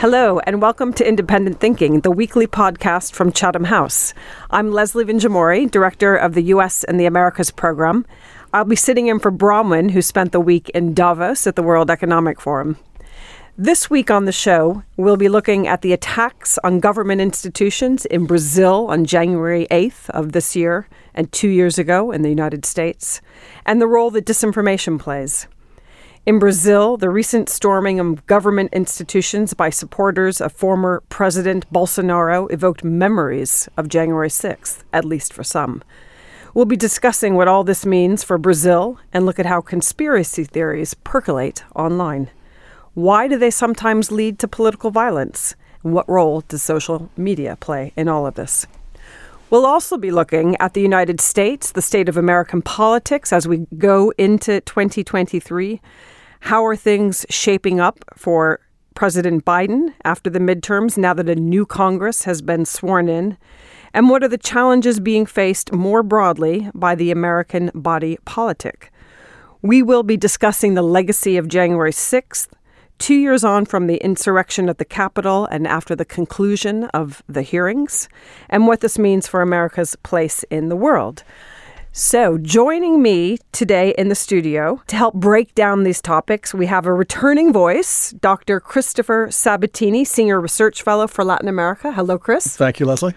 Hello, and welcome to Independent Thinking, the weekly podcast from Chatham House. I'm Leslie Vinjamuri, director of the U.S. and the Americas program. I'll be sitting in for Bronwen, who spent the week in Davos at the World Economic Forum. This week on the show, we'll be looking at the attacks on government institutions in Brazil on January 8th of this year and two years ago in the United States, and the role that disinformation plays. In Brazil, the recent storming of government institutions by supporters of former President Bolsonaro evoked memories of January 6th, at least for some. We'll be discussing what all this means for Brazil and look at how conspiracy theories percolate online. Why do they sometimes lead to political violence? And what role does social media play in all of this? We'll also be looking at the United States, the state of American politics as we go into 2023. How are things shaping up for President Biden after the midterms now that a new Congress has been sworn in? And what are the challenges being faced more broadly by the American body politic? We will be discussing the legacy of January 6th, Two years on from the insurrection at the Capitol and after the conclusion of the hearings, and what this means for America's place in the world. So, joining me today in the studio to help break down these topics, we have a returning voice, Dr. Christopher Sabatini, Senior Research Fellow for Latin America. Hello, Chris. Thank you, Leslie.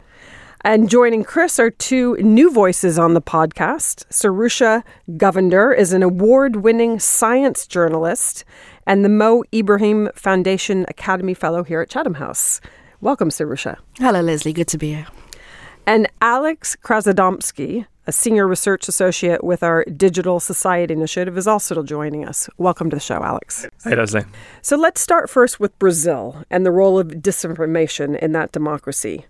And joining Chris are two new voices on the podcast. Serusha Govender is an award winning science journalist and the Mo Ibrahim Foundation Academy Fellow here at Chatham House. Welcome, Serusha. Hello, Leslie. Good to be here. And Alex Krasodomski, a senior research associate with our Digital Society Initiative, is also joining us. Welcome to the show, Alex. Hey, Leslie. So let's start first with Brazil and the role of disinformation in that democracy.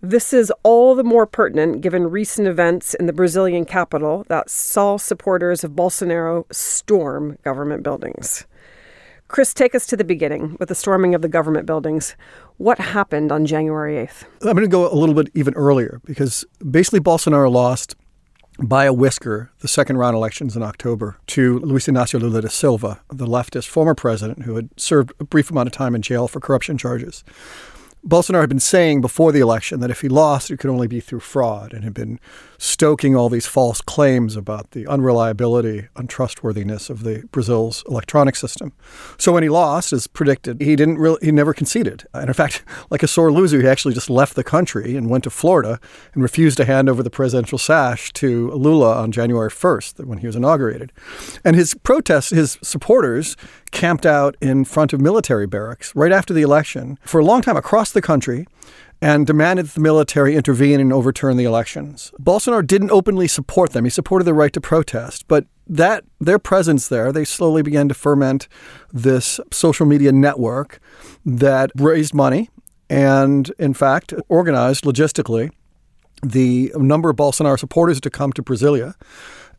This is all the more pertinent given recent events in the Brazilian capital that saw supporters of Bolsonaro storm government buildings. Chris, take us to the beginning with the storming of the government buildings. What happened on January 8th? I'm going to go a little bit even earlier because basically Bolsonaro lost by a whisker the second round elections in October to Luis Inácio Lula da Silva, the leftist former president who had served a brief amount of time in jail for corruption charges. Bolsonaro had been saying before the election that if he lost, it could only be through fraud and had been stoking all these false claims about the unreliability, untrustworthiness of the Brazil's electronic system. So when he lost, as predicted, he didn't really he never conceded. And in fact, like a sore loser, he actually just left the country and went to Florida and refused to hand over the presidential sash to Lula on January 1st when he was inaugurated. And his protests, his supporters camped out in front of military barracks right after the election for a long time across the country and demanded that the military intervene and overturn the elections. Bolsonaro didn't openly support them. He supported the right to protest, but that their presence there, they slowly began to ferment this social media network that raised money and in fact organized logistically the number of Bolsonaro supporters to come to Brasilia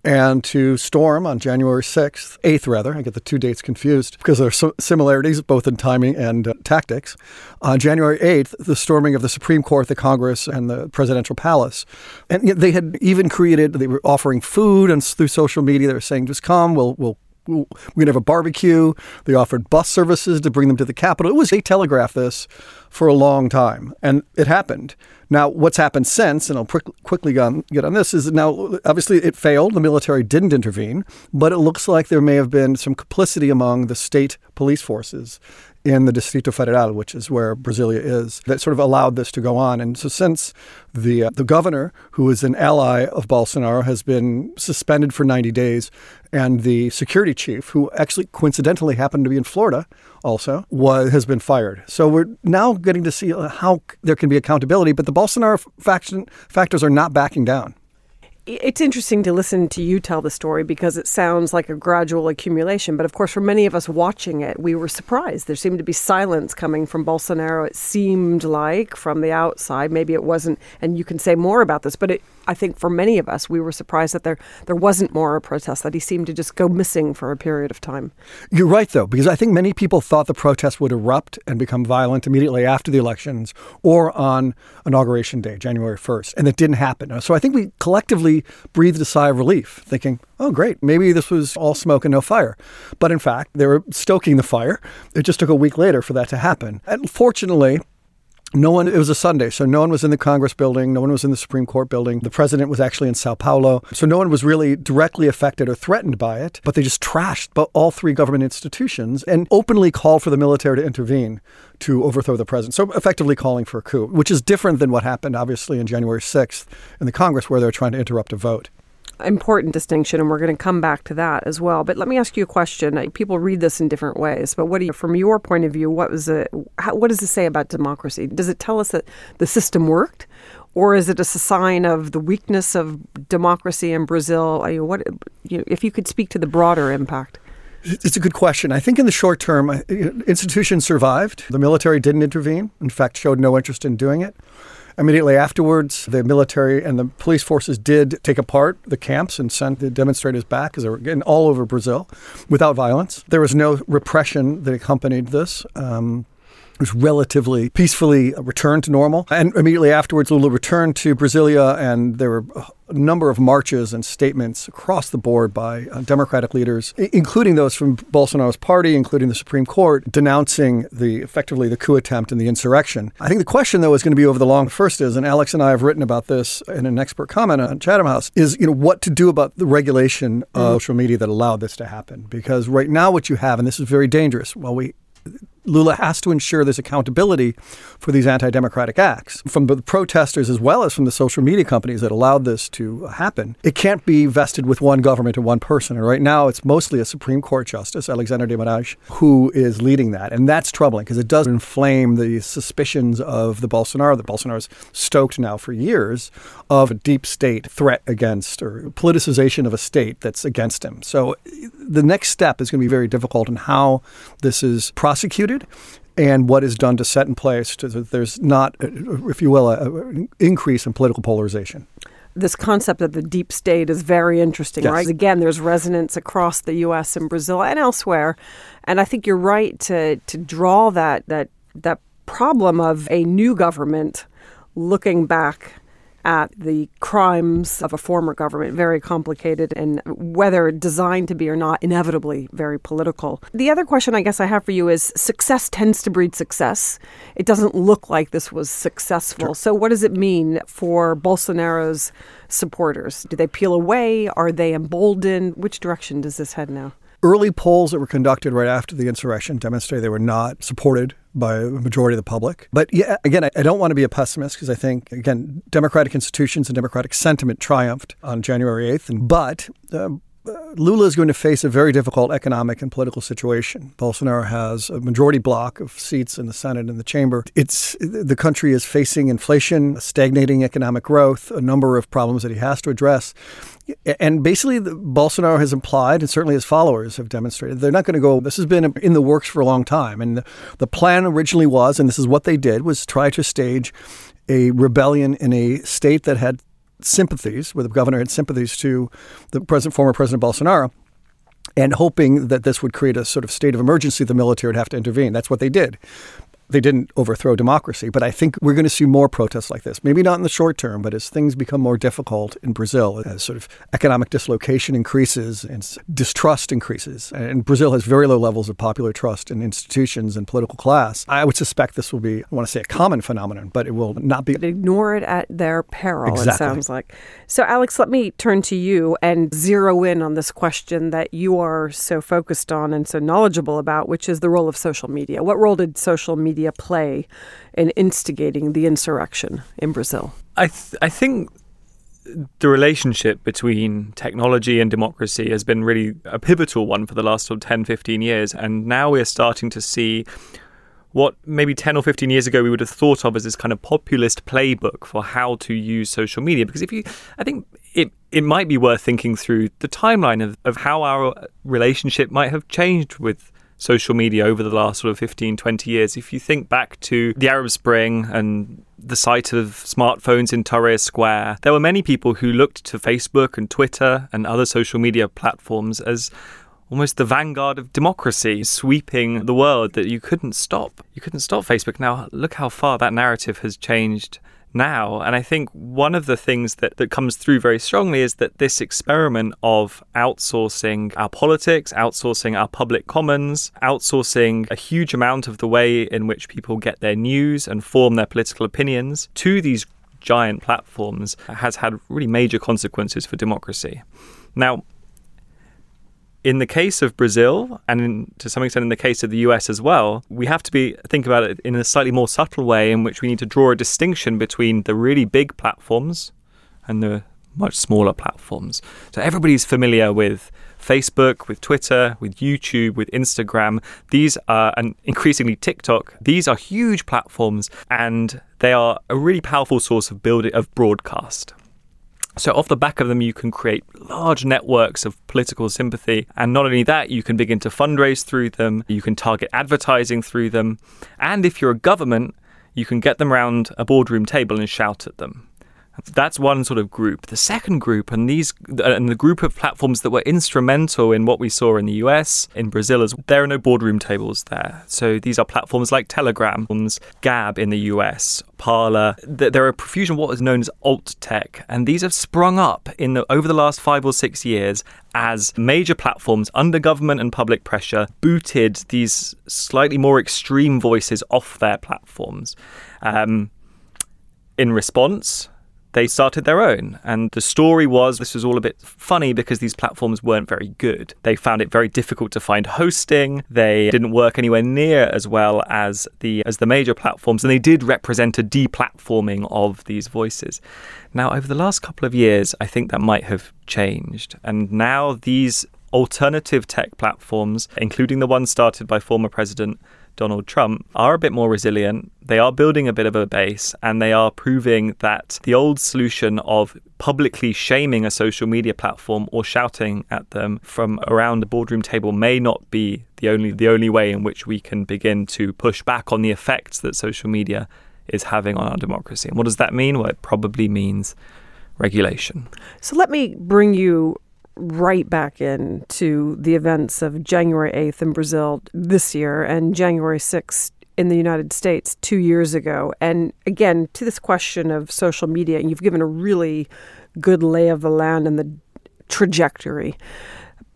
and to storm on January 6th, 8th rather, I get the two dates confused because there are similarities both in timing and uh, tactics. On January 8th, the storming of the Supreme Court, the Congress, and the presidential palace. And they had even created, they were offering food and through social media, they were saying, just come, we'll, we'll we're going to have a barbecue. They offered bus services to bring them to the capital. It was, they telegraphed this for a long time, and it happened. Now, what's happened since, and I'll quickly get on this, is now obviously it failed. The military didn't intervene, but it looks like there may have been some complicity among the state police forces in the Distrito Federal, which is where Brasilia is, that sort of allowed this to go on. And so, since the uh, the governor, who is an ally of Bolsonaro, has been suspended for 90 days, and the security chief, who actually coincidentally happened to be in Florida, also was has been fired. So we're now getting to see how there can be accountability, but the Bolsonaro faction factors are not backing down. It's interesting to listen to you tell the story because it sounds like a gradual accumulation. But of course, for many of us watching it, we were surprised. There seemed to be silence coming from Bolsonaro. It seemed like from the outside, maybe it wasn't, and you can say more about this, but it, I think for many of us, we were surprised that there, there wasn't more a protest, that he seemed to just go missing for a period of time. You're right, though, because I think many people thought the protest would erupt and become violent immediately after the elections or on Inauguration Day, January 1st, and it didn't happen. So I think we collectively breathed a sigh of relief, thinking, oh, great, maybe this was all smoke and no fire. But in fact, they were stoking the fire. It just took a week later for that to happen. And fortunately, no one, it was a Sunday, so no one was in the Congress building, no one was in the Supreme Court building. The president was actually in Sao Paulo, so no one was really directly affected or threatened by it, but they just trashed all three government institutions and openly called for the military to intervene to overthrow the president. So effectively calling for a coup, which is different than what happened, obviously, in January 6th in the Congress, where they're trying to interrupt a vote important distinction, and we're going to come back to that as well. But let me ask you a question. People read this in different ways, but what do you, from your point of view, what was it? What does it say about democracy? Does it tell us that the system worked, or is it a sign of the weakness of democracy in Brazil? What, you know, if you could speak to the broader impact. It's a good question. I think in the short term, institutions survived. The military didn't intervene. In fact, showed no interest in doing it. Immediately afterwards, the military and the police forces did take apart the camps and sent the demonstrators back because they were getting all over Brazil without violence. There was no repression that accompanied this. Um, it was relatively peacefully returned to normal. And immediately afterwards, Lula returned to Brasilia, and there were number of marches and statements across the board by uh, Democratic leaders, including those from Bolsonaro's party, including the Supreme Court, denouncing the effectively the coup attempt and the insurrection. I think the question, though, is going to be over the long. First is, and Alex and I have written about this in an expert comment on Chatham House, is you know what to do about the regulation of mm-hmm. social media that allowed this to happen. Because right now, what you have, and this is very dangerous. While we Lula has to ensure there's accountability for these anti democratic acts from the protesters as well as from the social media companies that allowed this to happen. It can't be vested with one government or one person. And right now, it's mostly a Supreme Court Justice, Alexandre de Moraes, who is leading that. And that's troubling because it does inflame the suspicions of the Bolsonaro that Bolsonaro's stoked now for years of a deep state threat against or politicization of a state that's against him. So the next step is going to be very difficult in how this is prosecuted and what is done to set in place to, that there's not, if you will, an increase in political polarization this concept of the deep state is very interesting, yes. right? Again, there's resonance across the U.S. and Brazil and elsewhere, and I think you're right to to draw that that that problem of a new government looking back at the crimes of a former government, very complicated, and whether designed to be or not, inevitably very political. The other question I guess I have for you is success tends to breed success. It doesn't look like this was successful. Sure. So, what does it mean for Bolsonaro's supporters? Do they peel away? Are they emboldened? Which direction does this head now? Early polls that were conducted right after the insurrection demonstrated they were not supported by a majority of the public. But yeah, again, I, I don't want to be a pessimist because I think, again, democratic institutions and democratic sentiment triumphed on January 8th. And, but um, Lula is going to face a very difficult economic and political situation. Bolsonaro has a majority block of seats in the Senate and the chamber. It's the country is facing inflation, stagnating economic growth, a number of problems that he has to address. And basically, Bolsonaro has implied, and certainly his followers have demonstrated, they're not going to go. This has been in the works for a long time. And the, the plan originally was, and this is what they did, was try to stage a rebellion in a state that had sympathies, where the governor had sympathies to the president, former President Bolsonaro, and hoping that this would create a sort of state of emergency, the military would have to intervene. That's what they did they didn't overthrow democracy. But I think we're going to see more protests like this. Maybe not in the short term, but as things become more difficult in Brazil, as sort of economic dislocation increases and distrust increases, and Brazil has very low levels of popular trust in institutions and political class, I would suspect this will be, I want to say a common phenomenon, but it will not be. Ignore it at their peril, exactly. it sounds like. So, Alex, let me turn to you and zero in on this question that you are so focused on and so knowledgeable about, which is the role of social media. What role did social media media play in instigating the insurrection in Brazil? I th- I think the relationship between technology and democracy has been really a pivotal one for the last sort of 10, 15 years. And now we're starting to see what maybe 10 or 15 years ago we would have thought of as this kind of populist playbook for how to use social media. Because if you, I think it, it might be worth thinking through the timeline of, of how our relationship might have changed with social media over the last sort of 15, 20 years. If you think back to the Arab Spring and the sight of smartphones in Tahrir Square, there were many people who looked to Facebook and Twitter and other social media platforms as almost the vanguard of democracy sweeping the world that you couldn't stop. You couldn't stop Facebook. Now, look how far that narrative has changed now. And I think one of the things that, that comes through very strongly is that this experiment of outsourcing our politics, outsourcing our public commons, outsourcing a huge amount of the way in which people get their news and form their political opinions to these giant platforms has had really major consequences for democracy. Now, in the case of Brazil, and in, to some extent in the case of the US as well, we have to be think about it in a slightly more subtle way, in which we need to draw a distinction between the really big platforms and the much smaller platforms. So everybody's familiar with Facebook, with Twitter, with YouTube, with Instagram. These are, and increasingly TikTok, these are huge platforms and they are a really powerful source of building of broadcast. So, off the back of them, you can create large networks of political sympathy. And not only that, you can begin to fundraise through them, you can target advertising through them. And if you're a government, you can get them around a boardroom table and shout at them. That's one sort of group. The second group, and these, and the group of platforms that were instrumental in what we saw in the US, in Brazil, as there are no boardroom tables there. So these are platforms like Telegram, Gab in the US, Parler. There are a profusion of what is known as alt tech, and these have sprung up in the, over the last five or six years as major platforms under government and public pressure booted these slightly more extreme voices off their platforms. Um, in response, they started their own. And the story was this was all a bit funny because these platforms weren't very good. They found it very difficult to find hosting. They didn't work anywhere near as well as the as the major platforms, and they did represent a deplatforming of these voices. Now, over the last couple of years, I think that might have changed. And now these alternative tech platforms, including the one started by former President Donald Trump are a bit more resilient. They are building a bit of a base and they are proving that the old solution of publicly shaming a social media platform or shouting at them from around the boardroom table may not be the only the only way in which we can begin to push back on the effects that social media is having on our democracy. And what does that mean? Well, it probably means regulation. So let me bring you right back into the events of January 8th in Brazil this year and January 6th in the United States two years ago. And again, to this question of social media, and you've given a really good lay of the land and the trajectory.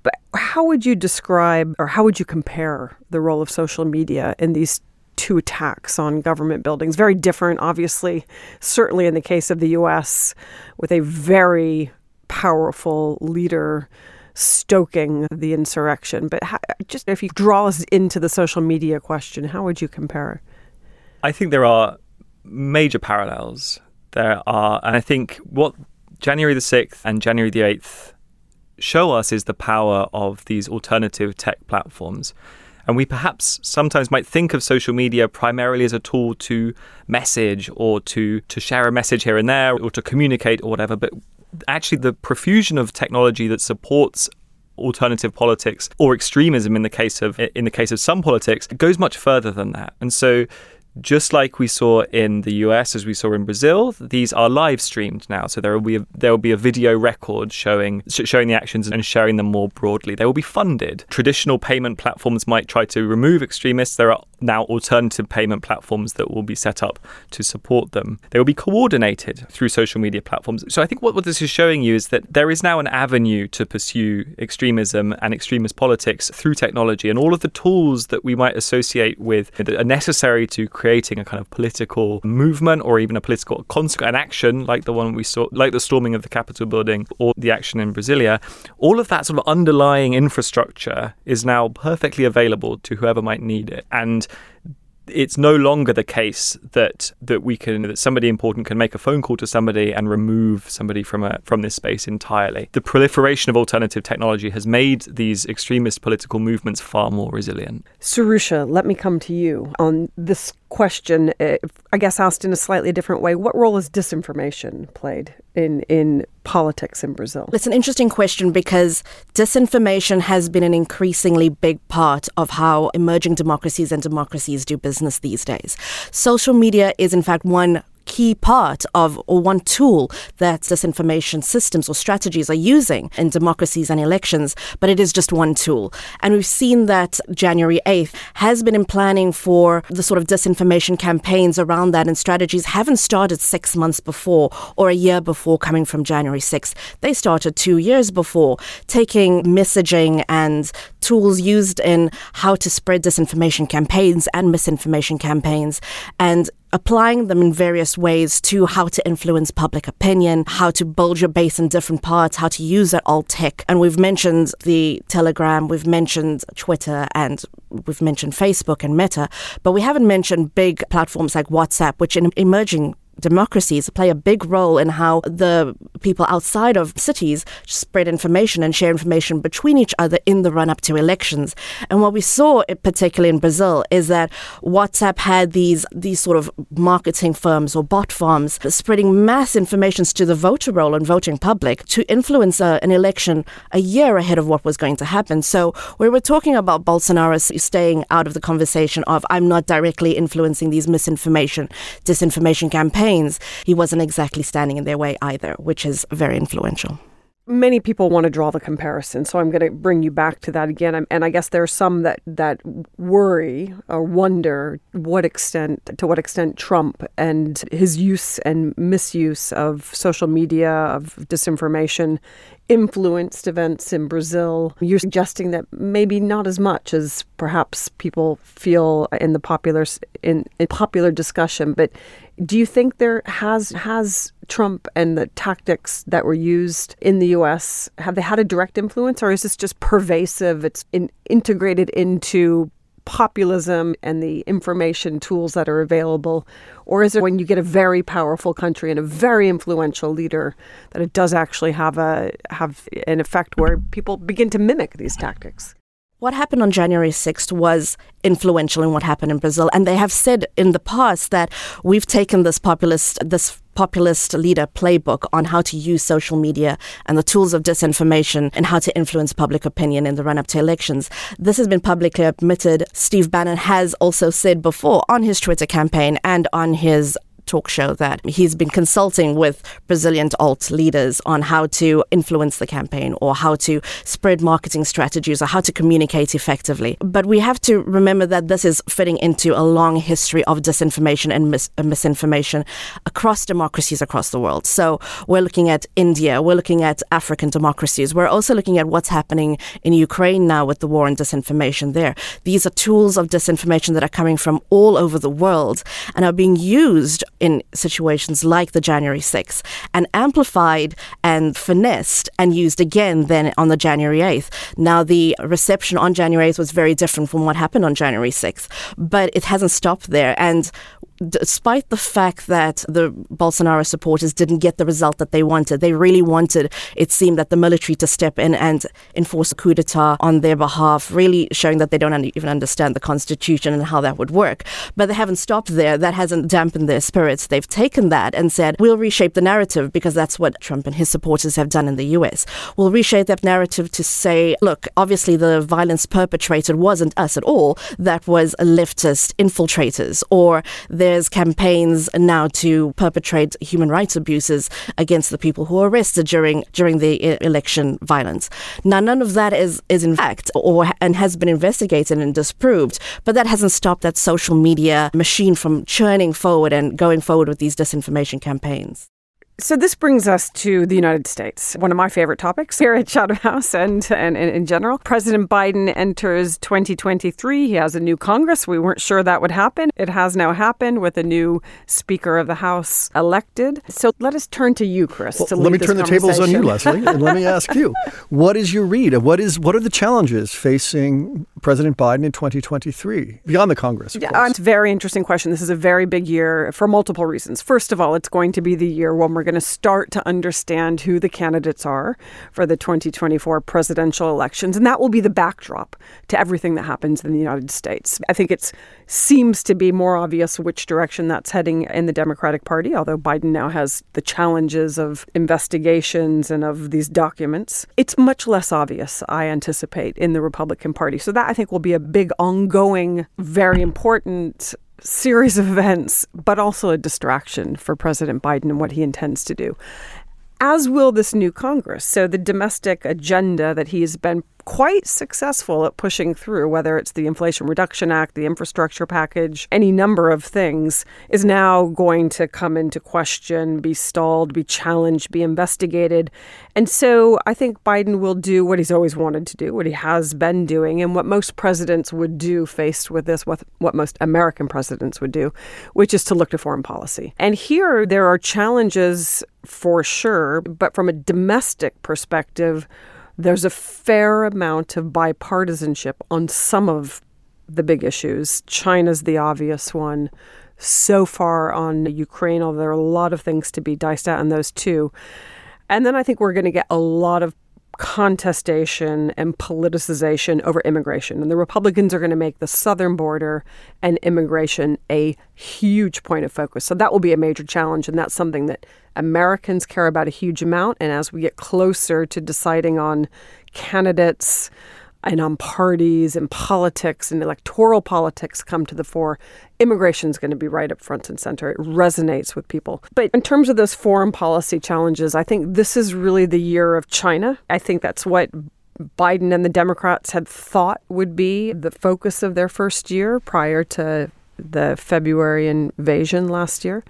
But how would you describe or how would you compare the role of social media in these two attacks on government buildings? Very different, obviously, certainly in the case of the US, with a very powerful leader stoking the insurrection. But how, just if you draw us into the social media question, how would you compare? I think there are major parallels. There are, and I think what January the 6th and January the 8th show us is the power of these alternative tech platforms. And we perhaps sometimes might think of social media primarily as a tool to message or to, to share a message here and there or to communicate or whatever. But actually the profusion of technology that supports alternative politics or extremism in the case of in the case of some politics goes much further than that. And so just like we saw in the US, as we saw in Brazil, these are live streamed now. So there will be a, there will be a video record showing showing the actions and sharing them more broadly. They will be funded. Traditional payment platforms might try to remove extremists. There are now alternative payment platforms that will be set up to support them. They will be coordinated through social media platforms. So I think what, what this is showing you is that there is now an avenue to pursue extremism and extremist politics through technology, and all of the tools that we might associate with that are necessary to creating a kind of political movement or even a political an action like the one we saw, like the storming of the Capitol building or the action in Brasilia, all of that sort of underlying infrastructure is now perfectly available to whoever might need it. And it's no longer the case that that we can that somebody important can make a phone call to somebody and remove somebody from a from this space entirely. The proliferation of alternative technology has made these extremist political movements far more resilient. Serusha, let me come to you on this question. Uh, I guess asked in a slightly different way. What role has disinformation played in in politics in Brazil? It's an interesting question because disinformation has been an increasingly big part of how emerging democracies and democracies do business these days. Social media is, in fact, one key part of or one tool that disinformation systems or strategies are using in democracies and elections, but it is just one tool. And we've seen that January 8th has been in planning for the sort of disinformation campaigns around that, and strategies haven't started six months before or a year before coming from January 6th. They started two years before, taking messaging and tools used in how to spread disinformation campaigns and misinformation campaigns and applying them in various ways to how to influence public opinion, how to build your base in different parts, how to use that alt tech. And we've mentioned the Telegram, we've mentioned Twitter, and we've mentioned Facebook and Meta, but we haven't mentioned big platforms like WhatsApp, which in emerging democracies play a big role in how the people outside of cities spread information and share information between each other in the run up to elections. And what we saw, particularly in Brazil, is that WhatsApp had these these sort of marketing firms or bot farms spreading mass information to the voter roll and voting public to influence uh, an election a year ahead of what was going to happen. So we were talking about Bolsonaro staying out of the conversation of I'm not directly influencing these misinformation, disinformation campaigns campaigns, he wasn't exactly standing in their way either, which is very influential many people want to draw the comparison, so I'm going to bring you back to that again. And I guess there are some that that worry or wonder what extent to what extent Trump and his use and misuse of social media of disinformation influenced events in Brazil. You're suggesting that maybe not as much as perhaps people feel in the popular in, in popular discussion, but do you think there has has Trump and the tactics that were used in the U.S. have they had a direct influence, or is this just pervasive? It's in, integrated into populism and the information tools that are available? Or is it when you get a very powerful country and a very influential leader that it does actually have a have an effect where people begin to mimic these tactics? What happened on January 6th was influential in what happened in Brazil. And they have said in the past that we've taken this populist, this populist leader playbook on how to use social media and the tools of disinformation and how to influence public opinion in the run up to elections. This has been publicly admitted. Steve Bannon has also said before on his Twitter campaign and on his talk show that he's been consulting with Brazilian alt leaders on how to influence the campaign or how to spread marketing strategies or how to communicate effectively. But we have to remember that this is fitting into a long history of disinformation and mis- uh, misinformation across democracies across the world. So we're looking at India, we're looking at African democracies, we're also looking at what's happening in Ukraine now with the war and disinformation there. These are tools of disinformation that are coming from all over the world and are being used in situations like the January 6th and amplified and finessed and used again then on the January 8th. Now, the reception on January 8th was very different from what happened on January 6th, but it hasn't stopped there. And despite the fact that the Bolsonaro supporters didn't get the result that they wanted, they really wanted, it seemed, that the military to step in and enforce a coup d'etat on their behalf, really showing that they don't even understand the constitution and how that would work. But they haven't stopped there. That hasn't dampened their spirits. They've taken that and said, we'll reshape the narrative because that's what Trump and his supporters have done in the US. We'll reshape that narrative to say, look, obviously the violence perpetrated wasn't us at all. That was leftist infiltrators or their there's campaigns now to perpetrate human rights abuses against the people who were arrested during during the uh, election violence. Now, none of that is is in fact or and has been investigated and disproved, but that hasn't stopped that social media machine from churning forward and going forward with these disinformation campaigns. So this brings us to the United States, one of my favorite topics here at Chatham House and, and, and, in general. President Biden enters 2023. He has a new Congress. We weren't sure that would happen. It has now happened with a new Speaker of the House elected. So let us turn to you, Chris. Well, let me turn the tables on you, Leslie, and let me ask you: What is your read? What is what are the challenges facing President Biden in 2023 beyond the Congress? Yeah, it's a very interesting question. This is a very big year for multiple reasons. First of all, it's going to be the year when we're going to start to understand who the candidates are for the 2024 presidential elections. And that will be the backdrop to everything that happens in the United States. I think it seems to be more obvious which direction that's heading in the Democratic Party, although Biden now has the challenges of investigations and of these documents. It's much less obvious, I anticipate, in the Republican Party. So that I think will be a big, ongoing, very important series of events, but also a distraction for President Biden and what he intends to do as will this new Congress. So, the domestic agenda that he's been quite successful at pushing through, whether it's the Inflation Reduction Act, the infrastructure package, any number of things, is now going to come into question, be stalled, be challenged, be investigated. And so I think Biden will do what he's always wanted to do, what he has been doing, and what most presidents would do faced with this, what, what most American presidents would do, which is to look to foreign policy. And here there are challenges for sure, but from a domestic perspective, there's a fair amount of bipartisanship on some of the big issues. China's the obvious one. So far on Ukraine, although there are a lot of things to be diced out in those too. And then I think we're going to get a lot of contestation and politicization over immigration. And the Republicans are going to make the southern border and immigration a huge point of focus. So that will be a major challenge. And that's something that Americans care about a huge amount. And as we get closer to deciding on candidates, and on parties and politics and electoral politics come to the fore, immigration is going to be right up front and center. It resonates with people. But in terms of those foreign policy challenges, I think this is really the year of China. I think that's what Biden and the Democrats had thought would be the focus of their first year prior to the February invasion last year.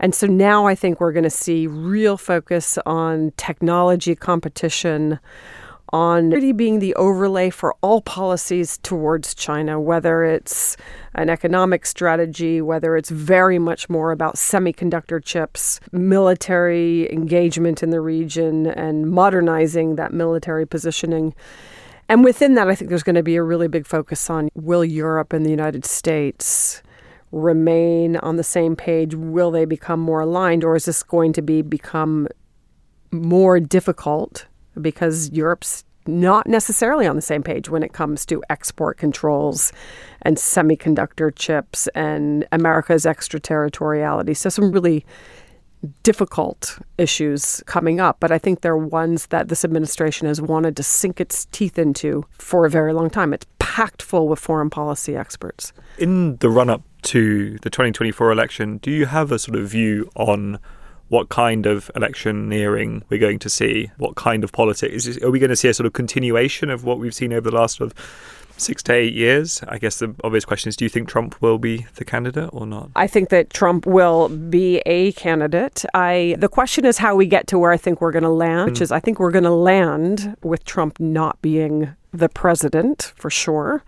And so now I think we're going to see real focus on technology competition on really being the overlay for all policies towards China, whether it's an economic strategy, whether it's very much more about semiconductor chips, military engagement in the region, and modernizing that military positioning. And within that, I think there's going to be a really big focus on will Europe and the United States remain on the same page? Will they become more aligned, or is this going to be become more difficult because Europe's not necessarily on the same page when it comes to export controls and semiconductor chips and America's extraterritoriality. So, some really difficult issues coming up, but I think they're ones that this administration has wanted to sink its teeth into for a very long time. It's packed full with foreign policy experts. In the run up to the 2024 election, do you have a sort of view on what kind of electioneering we're going to see, what kind of politics. Is, are we going to see a sort of continuation of what we've seen over the last sort of six to eight years? I guess the obvious question is do you think Trump will be the candidate or not? I think that Trump will be a candidate. I the question is how we get to where I think we're going to land, mm. which is I think we're going to land with Trump not being the president for sure.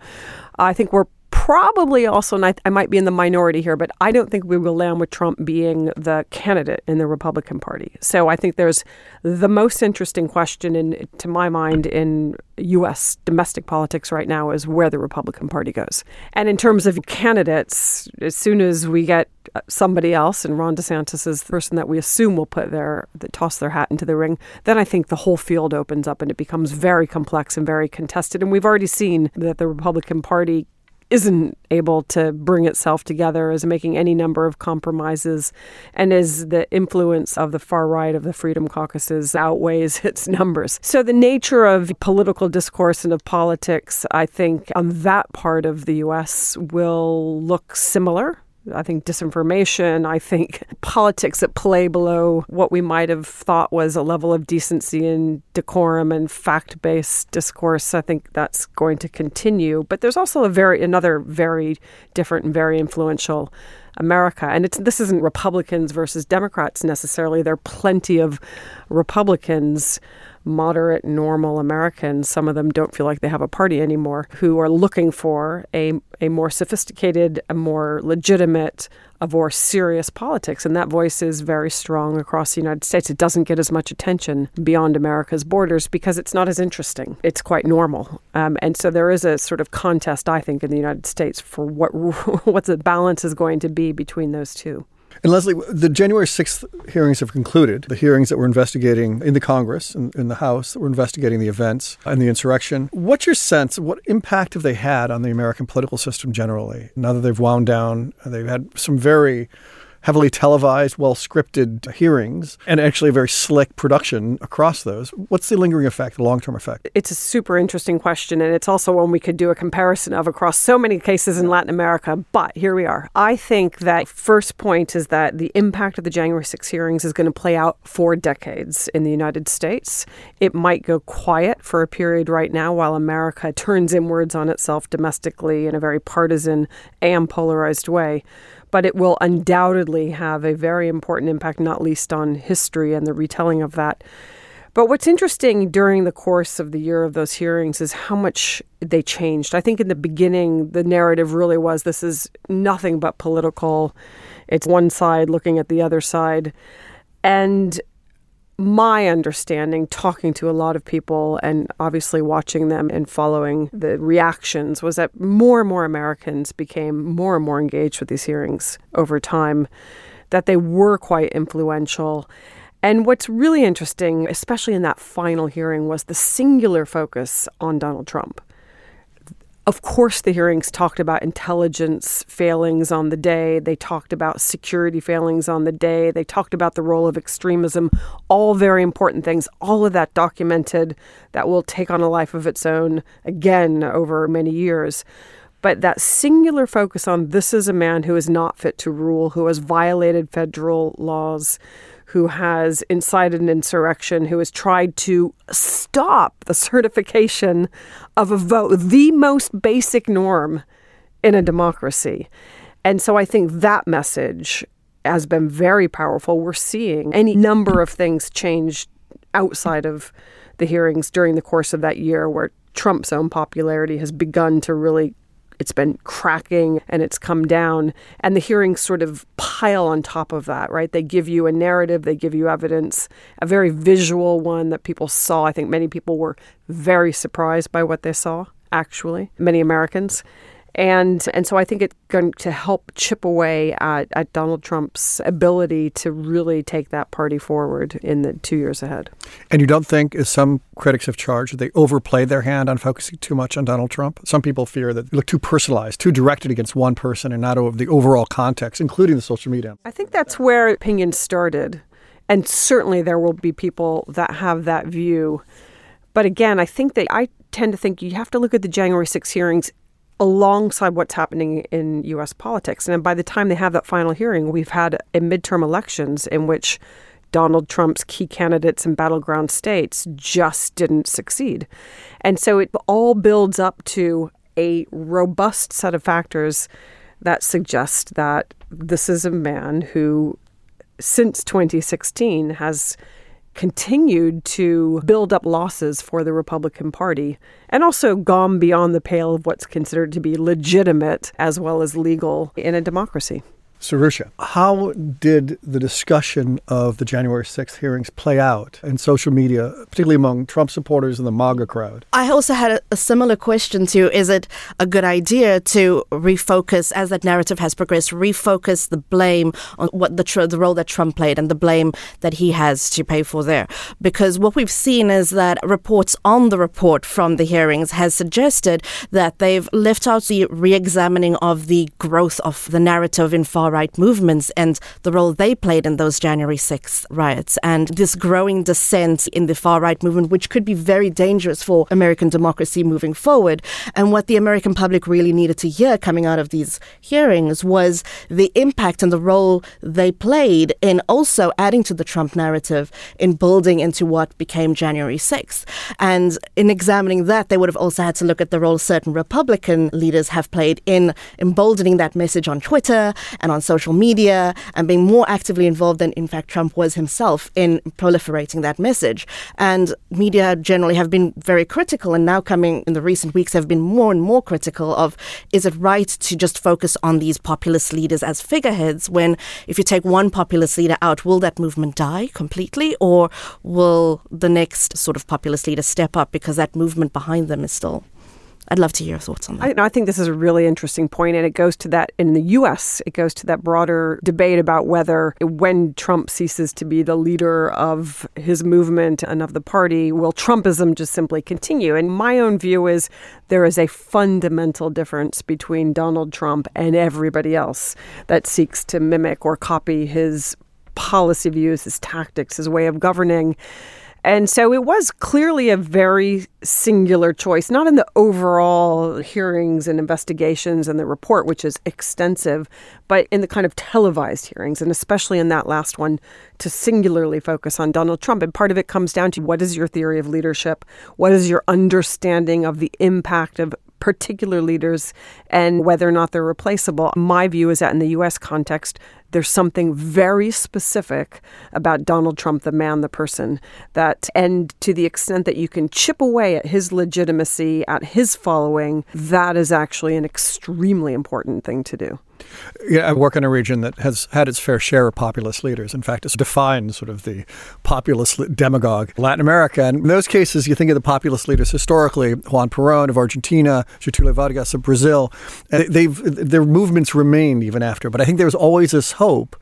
I think we're probably also, and I, I, might be in the minority here, but I don't think we will land with Trump being the candidate in the Republican Party. So I think there's the most interesting question, in, to my mind, in U.S. domestic politics right now is where the Republican Party goes. And in terms of candidates, as soon as we get somebody else, and Ron DeSantis is the person that we assume will put their toss their hat into the ring, then I think the whole field opens up and it becomes very complex and very contested. And we've already seen that the Republican Party isn't able to bring itself together, is making any number of compromises, and is the influence of the far right of the Freedom Caucuses outweighs its numbers. So the nature of political discourse and of politics, I think, on that part of the U.S. will look similar I think disinformation, I think politics that play below what we might have thought was a level of decency and decorum and fact based discourse. I think that's going to continue. But there's also a very another very different and very influential America. And it's this isn't Republicans versus Democrats necessarily. There are plenty of Republicans moderate, normal Americans, some of them don't feel like they have a party anymore, who are looking for a, a more sophisticated, a more legitimate, a more serious politics. And that voice is very strong across the United States. It doesn't get as much attention beyond America's borders because it's not as interesting. It's quite normal. Um, and so there is a sort of contest, I think, in the United States for what, what the balance is going to be between those two. And Leslie, the January 6th hearings have concluded. The hearings that were investigating in the Congress and in the House that were investigating the events and the insurrection. What's your sense? What impact have they had on the American political system generally? Now that they've wound down, they've had some very heavily televised, well scripted hearings, and actually a very slick production across those. What's the lingering effect, the long term effect? It's a super interesting question, and it's also one we could do a comparison of across so many cases in Latin America. But here we are. I think that first point is that the impact of the January 6 hearings is going to play out for decades in the United States. It might go quiet for a period right now while America turns inwards on itself domestically in a very partisan and polarized way but it will undoubtedly have a very important impact, not least on history and the retelling of that. But what's interesting during the course of the year of those hearings is how much they changed. I think in the beginning, the narrative really was this is nothing but political. It's one side looking at the other side. And my understanding, talking to a lot of people and obviously watching them and following the reactions, was that more and more Americans became more and more engaged with these hearings over time, that they were quite influential. And what's really interesting, especially in that final hearing, was the singular focus on Donald Trump. Of course, the hearings talked about intelligence failings on the day. They talked about security failings on the day. They talked about the role of extremism, all very important things. All of that documented that will take on a life of its own again over many years. But that singular focus on this is a man who is not fit to rule, who has violated federal laws, who has incited an insurrection, who has tried to stop the certification of a vote, the most basic norm in a democracy. And so I think that message has been very powerful. We're seeing any number of things change outside of the hearings during the course of that year where Trump's own popularity has begun to really it's been cracking and it's come down. And the hearings sort of pile on top of that, right? They give you a narrative, they give you evidence, a very visual one that people saw. I think many people were very surprised by what they saw, actually, many Americans. And and so I think it's going to help chip away at, at Donald Trump's ability to really take that party forward in the two years ahead. And you don't think, as some critics have charged, that they overplayed their hand on focusing too much on Donald Trump? Some people fear that they look too personalized, too directed against one person and not of the overall context, including the social media. I think that's where opinion started. And certainly there will be people that have that view. But again, I think that I tend to think you have to look at the January 6 hearings alongside what's happening in U.S. politics. And by the time they have that final hearing, we've had a midterm elections in which Donald Trump's key candidates in battleground states just didn't succeed. And so it all builds up to a robust set of factors that suggest that this is a man who, since 2016, has continued to build up losses for the Republican Party and also gone beyond the pale of what's considered to be legitimate as well as legal in a democracy. Serusha, how did the discussion of the January 6th hearings play out in social media, particularly among Trump supporters and the MAGA crowd? I also had a, similar question to is it a good idea to refocus, as that narrative has progressed, refocus the blame on what the, the role that Trump played and the blame that he has to pay for there? Because what we've seen is that reports on the report from the hearings has suggested that they've left out the re examining of the growth of the narrative in far right movements and the role they played in those January 6th riots and this growing dissent in the far right movement, which could be very dangerous for American democracy moving forward. And what the American public really needed to hear coming out of these hearings was the impact and the role they played in also adding to the Trump narrative in building into what became January 6th. And in examining that, they would have also had to look at the role certain Republican leaders have played in emboldening that message on Twitter and on on social media and being more actively involved than, in fact, Trump was himself in proliferating that message. And media generally have been very critical, and now coming in the recent weeks have been more and more critical of is it right to just focus on these populist leaders as figureheads when if you take one populist leader out, will that movement die completely, or will the next sort of populist leader step up because that movement behind them is still I'd love to hear your thoughts on that. I, I, think this is a really interesting point, and it goes to that in the U.S. It goes to that broader debate about whether, when Trump ceases to be the leader of his movement and of the party, will Trumpism just simply continue? And my own view is there is a fundamental difference between Donald Trump and everybody else that seeks to mimic or copy his policy views, his tactics, his way of governing. And so it was clearly a very singular choice, not in the overall hearings and investigations and the report, which is extensive, but in the kind of televised hearings, and especially in that last one, to singularly focus on Donald Trump. And part of it comes down to what is your theory of leadership? What is your understanding of the impact of particular leaders and whether or not they're replaceable. My view is that in the US context, there's something very specific about Donald Trump, the man, the person, that, and to the extent that you can chip away at his legitimacy, at his following, that is actually an extremely important thing to do. Yeah, I work in a region that has had its fair share of populist leaders. In fact, it's defined sort of the populist demagogue Latin America. And in those cases, you think of the populist leaders historically, Juan Perón of Argentina, Getulio Vargas of Brazil. They've their movements remained even after. But I think there was always this hope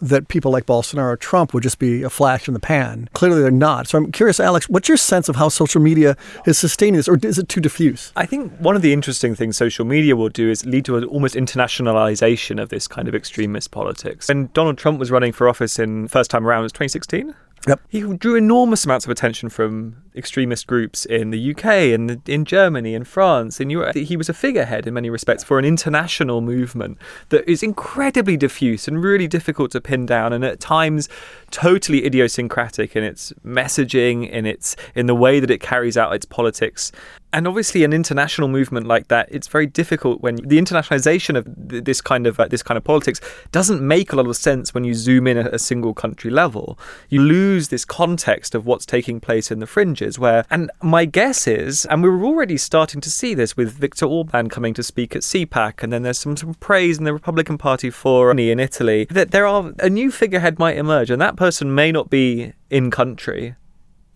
that people like Bolsonaro or Trump would just be a flash in the pan. Clearly, they're not. So I'm curious, Alex, what's your sense of how social media is sustaining this, or is it too diffuse? I think one of the interesting things social media will do is lead to an almost internationalization of this kind of extremist politics. When Donald Trump was running for office in first time around, it was 2016. Yep. He drew enormous amounts of attention from extremist groups in the UK and in Germany and France and Europe. He was a figurehead in many respects for an international movement that is incredibly diffuse and really difficult to pin down and at times totally idiosyncratic in its messaging, in its in the way that it carries out its politics. And obviously, an international movement like that, it's very difficult when the internationalization of this kind of uh, this kind of politics doesn't make a lot of sense when you zoom in at a single country level. You lose this context of what's taking place in the fringes. Where, and my guess is, and we were already starting to see this with Viktor Orban coming to speak at CPAC, and then there's some, some praise in the Republican Party for in Italy that there are a new figurehead might emerge, and that person may not be in country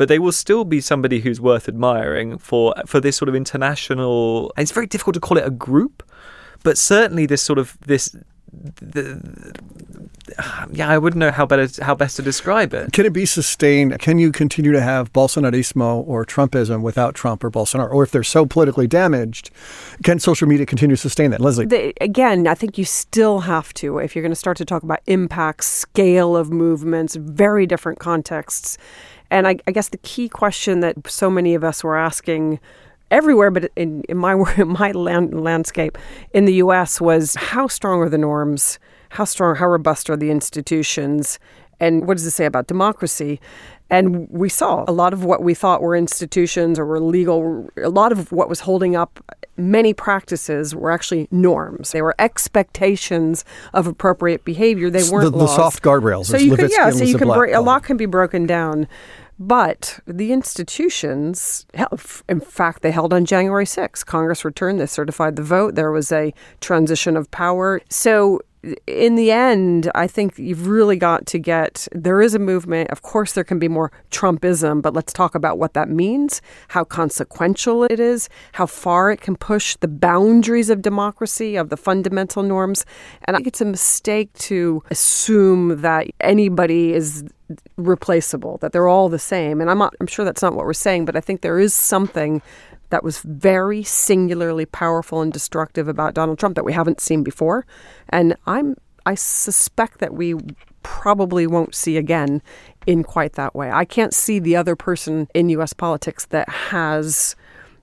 but they will still be somebody who's worth admiring for for this sort of international. it's very difficult to call it a group, but certainly this sort of this. The, yeah, I wouldn't know how better how best to describe it. Can it be sustained? Can you continue to have Bolsonarismo or Trumpism without Trump or Bolsonaro? Or if they're so politically damaged, can social media continue to sustain that? Leslie, the, again, I think you still have to if you're going to start to talk about impact, scale of movements, very different contexts. And I, I guess the key question that so many of us were asking everywhere, but in, in my in my land, landscape in the U.S. was how strong are the norms? How strong, how robust are the institutions? And what does it say about democracy? And we saw a lot of what we thought were institutions or were legal, a lot of what was holding up many practices were actually norms. They were expectations of appropriate behavior. They weren't the, the soft guardrails. So you could, yeah, so you can break, a lot can be broken down. But the institutions, in fact, they held on January 6th. Congress returned, they certified the vote. There was a transition of power. So in the end, I think you've really got to get there is a movement. Of course, there can be more Trumpism, but let's talk about what that means, how consequential it is, how far it can push the boundaries of democracy, of the fundamental norms. And I think it's a mistake to assume that anybody is replaceable, that they're all the same. And I'm not, I'm sure that's not what we're saying, but I think there is something that was very singularly powerful and destructive about Donald Trump that we haven't seen before. And I'm I suspect that we probably won't see again in quite that way. I can't see the other person in US politics that has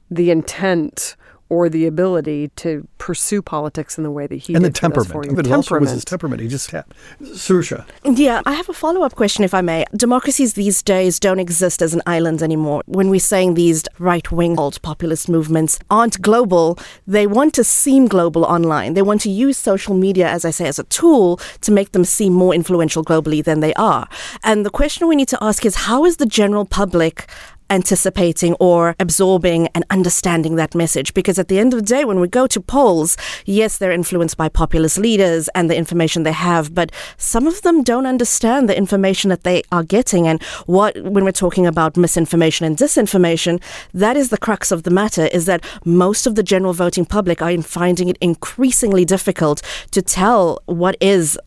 the intent or the ability to pursue politics in the way that he and did the temperament. For you. But temperament. was his temperament. He just had Serusha. Yeah, I have a follow up question, if I may. Democracies these days don't exist as an island anymore. When we're saying these right wing alt populist movements aren't global, they want to seem global online. They want to use social media, as I say, as a tool to make them seem more influential globally than they are. And the question we need to ask is how is the general public anticipating or absorbing and understanding that message. Because at the end of the day, when we go to polls, yes, they're influenced by populist leaders and the information they have, but some of them don't understand the information that they are getting. And what, when we're talking about misinformation and disinformation, that is the crux of the matter is that most of the general voting public are finding it increasingly difficult to tell what is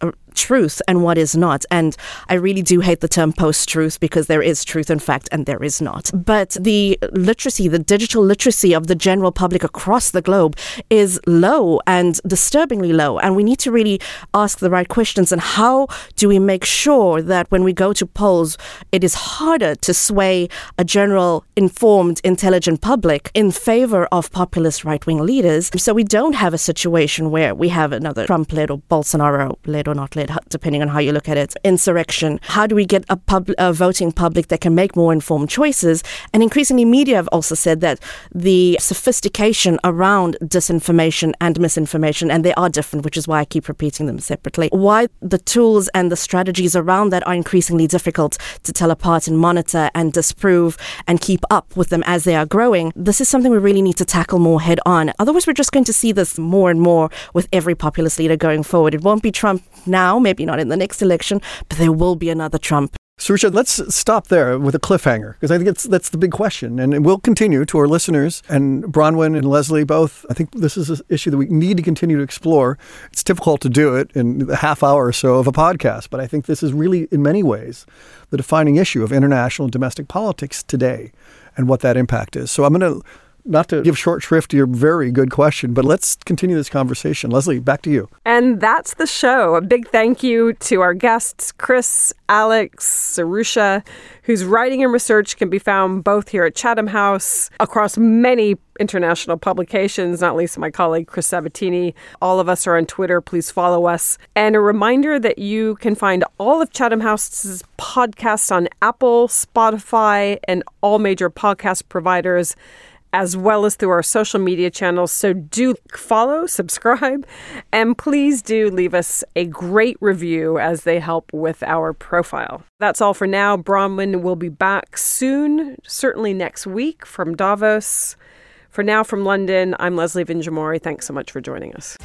truth and what is not. And I really do hate the term post truth because there is truth in fact and there is not. But the literacy, the digital literacy of the general public across the globe is low and disturbingly low. And we need to really ask the right questions. And how do we make sure that when we go to polls, it is harder to sway a general, informed, intelligent public in favor of populist right wing leaders? So we don't have a situation where we have another Trump led or Bolsonaro led or not led depending on how you look at it, insurrection. How do we get a, pub, a voting public that can make more informed choices? And increasingly, media have also said that the sophistication around disinformation and misinformation, and they are different, which is why I keep repeating them separately. Why the tools and the strategies around that are increasingly difficult to tell apart and monitor and disprove and keep up with them as they are growing. This is something we really need to tackle more head on. Otherwise, we're just going to see this more and more with every populist leader going forward. It won't be Trump now, maybe not in the next election, but there will be another Trump. Serusha, let's stop there with a cliffhanger because I think it's, that's the big question. And we'll continue to our listeners and Bronwen and Leslie both. I think this is an issue that we need to continue to explore. It's difficult to do it in a half hour or so of a podcast, but I think this is really, in many ways, the defining issue of international and domestic politics today and what that impact is. So I'm going to not to give short shrift to your very good question, but let's continue this conversation. Leslie, back to you. And that's the show. A big thank you to our guests, Chris, Alex, Serusha, whose writing and research can be found both here at Chatham House, across many international publications, not least my colleague Chris Sabatini. All of us are on Twitter. Please follow us. And a reminder that you can find all of Chatham House's podcasts on Apple, Spotify, and all major podcast providers as well as through our social media channels. So do follow, subscribe, and please do leave us a great review as they help with our profile. That's all for now. Bronwen will be back soon, certainly next week from Davos. For now, from London, I'm Leslie Vinjamuri. Thanks so much for joining us.